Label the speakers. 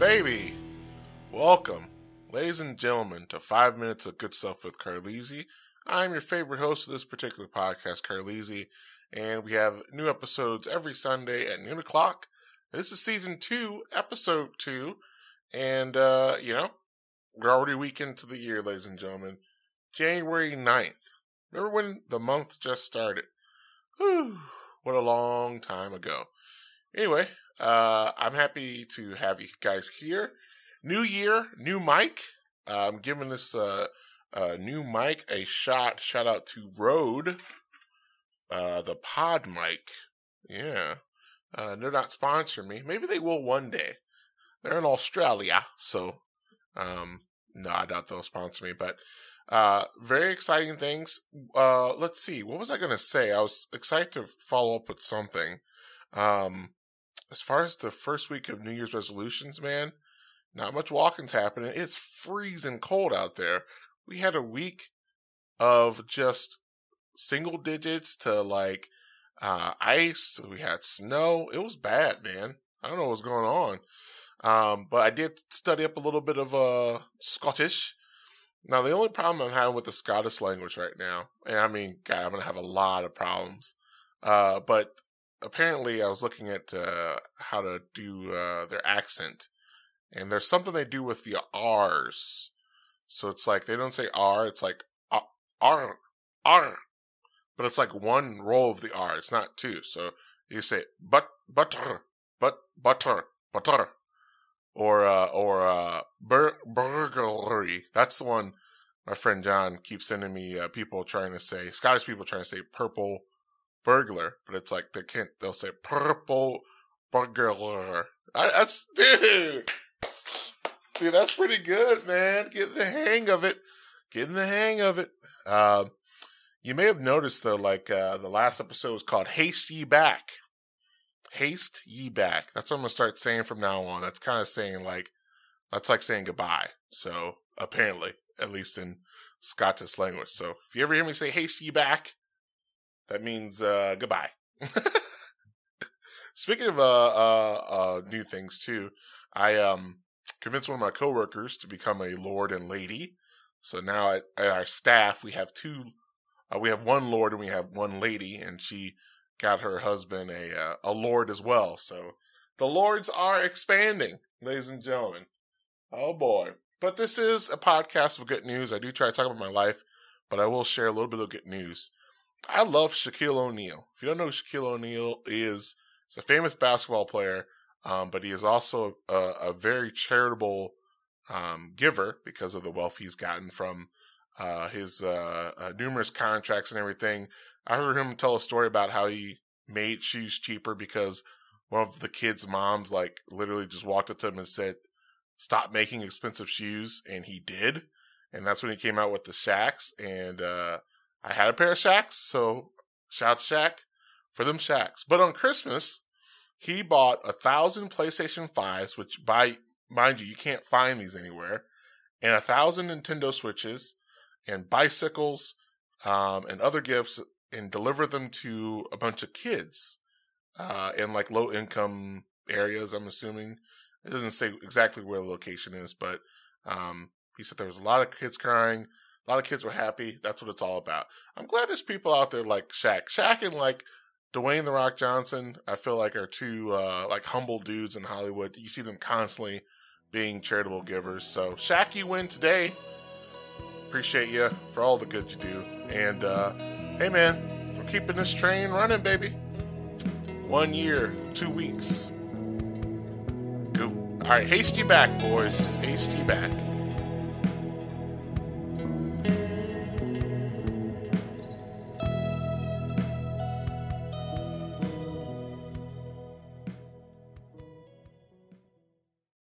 Speaker 1: baby. Welcome, ladies and gentlemen, to Five Minutes of Good Stuff with Carlisi. I'm your favorite host of this particular podcast, Carlisi, and we have new episodes every Sunday at noon o'clock. This is season two, episode two, and, uh, you know, we're already a week into the year, ladies and gentlemen. January 9th. Remember when the month just started? Whew, what a long time ago. Anyway, uh, I'm happy to have you guys here. New year, new mic. Uh, I'm giving this uh, new mic a shot. Shout out to Rode, uh, the Pod mic. Yeah, uh, they're not sponsoring me. Maybe they will one day. They're in Australia, so um, no, I doubt they'll sponsor me. But uh, very exciting things. Uh, let's see. What was I going to say? I was excited to follow up with something. Um, as far as the first week of New Year's resolutions, man, not much walking's happening. It's freezing cold out there. We had a week of just single digits to like uh, ice. We had snow. It was bad, man. I don't know what's going on. Um, but I did study up a little bit of uh, Scottish. Now, the only problem I'm having with the Scottish language right now, and I mean, God, I'm going to have a lot of problems. Uh, but apparently, I was looking at uh, how to do uh, their accent, and there's something they do with the R's. So it's like they don't say R, it's like R, R, R. but it's like one roll of the R. It's not two. So you say but butter, but butter, butter, or uh, or uh, bur- burglary. That's the one my friend John keeps sending me. Uh, people trying to say Scottish people trying to say purple burglar, but it's like they can't. They'll say purple burglar. I, that's dude. Dude, that's pretty good, man. Getting the hang of it. Getting the hang of it. Uh, you may have noticed though, like uh, the last episode was called "Haste Ye Back." Haste ye back. That's what I'm gonna start saying from now on. That's kind of saying like, that's like saying goodbye. So apparently, at least in Scottish language. So if you ever hear me say haste ye back, that means uh, goodbye. Speaking of uh, uh, uh, new things too, I um convinced one of my coworkers to become a lord and lady. So now at, at our staff we have two, uh, we have one lord and we have one lady, and she got her husband a a lord as well. So the lords are expanding, ladies and gentlemen. Oh boy! But this is a podcast of good news. I do try to talk about my life, but I will share a little bit of good news. I love Shaquille O'Neal. If you don't know who Shaquille O'Neal is, he's a famous basketball player, um, but he is also a, a very charitable um, giver because of the wealth he's gotten from uh, his uh, uh, numerous contracts and everything. I heard him tell a story about how he made shoes cheaper because one of the kids' moms, like, literally just walked up to him and said, "Stop making expensive shoes," and he did. And that's when he came out with the Shaqs, and uh, I had a pair of Shaqs, so shout Shaq for them Shaqs. But on Christmas, he bought a thousand PlayStation 5s, which by mind you, you can't find these anywhere, and a thousand Nintendo Switches and bicycles um, and other gifts and delivered them to a bunch of kids uh, in like low income areas, I'm assuming. It doesn't say exactly where the location is, but um, he said there was a lot of kids crying. A lot of kids were happy. That's what it's all about. I'm glad there's people out there like Shaq. Shaq and like Dwayne the Rock Johnson, I feel like are two uh, like humble dudes in Hollywood. You see them constantly being charitable givers. So Shaq, you win today. Appreciate you for all the good you do. And uh, hey, man, we're keeping this train running, baby. One year, two weeks. Go. All right, haste ye back, boys. Haste ye back.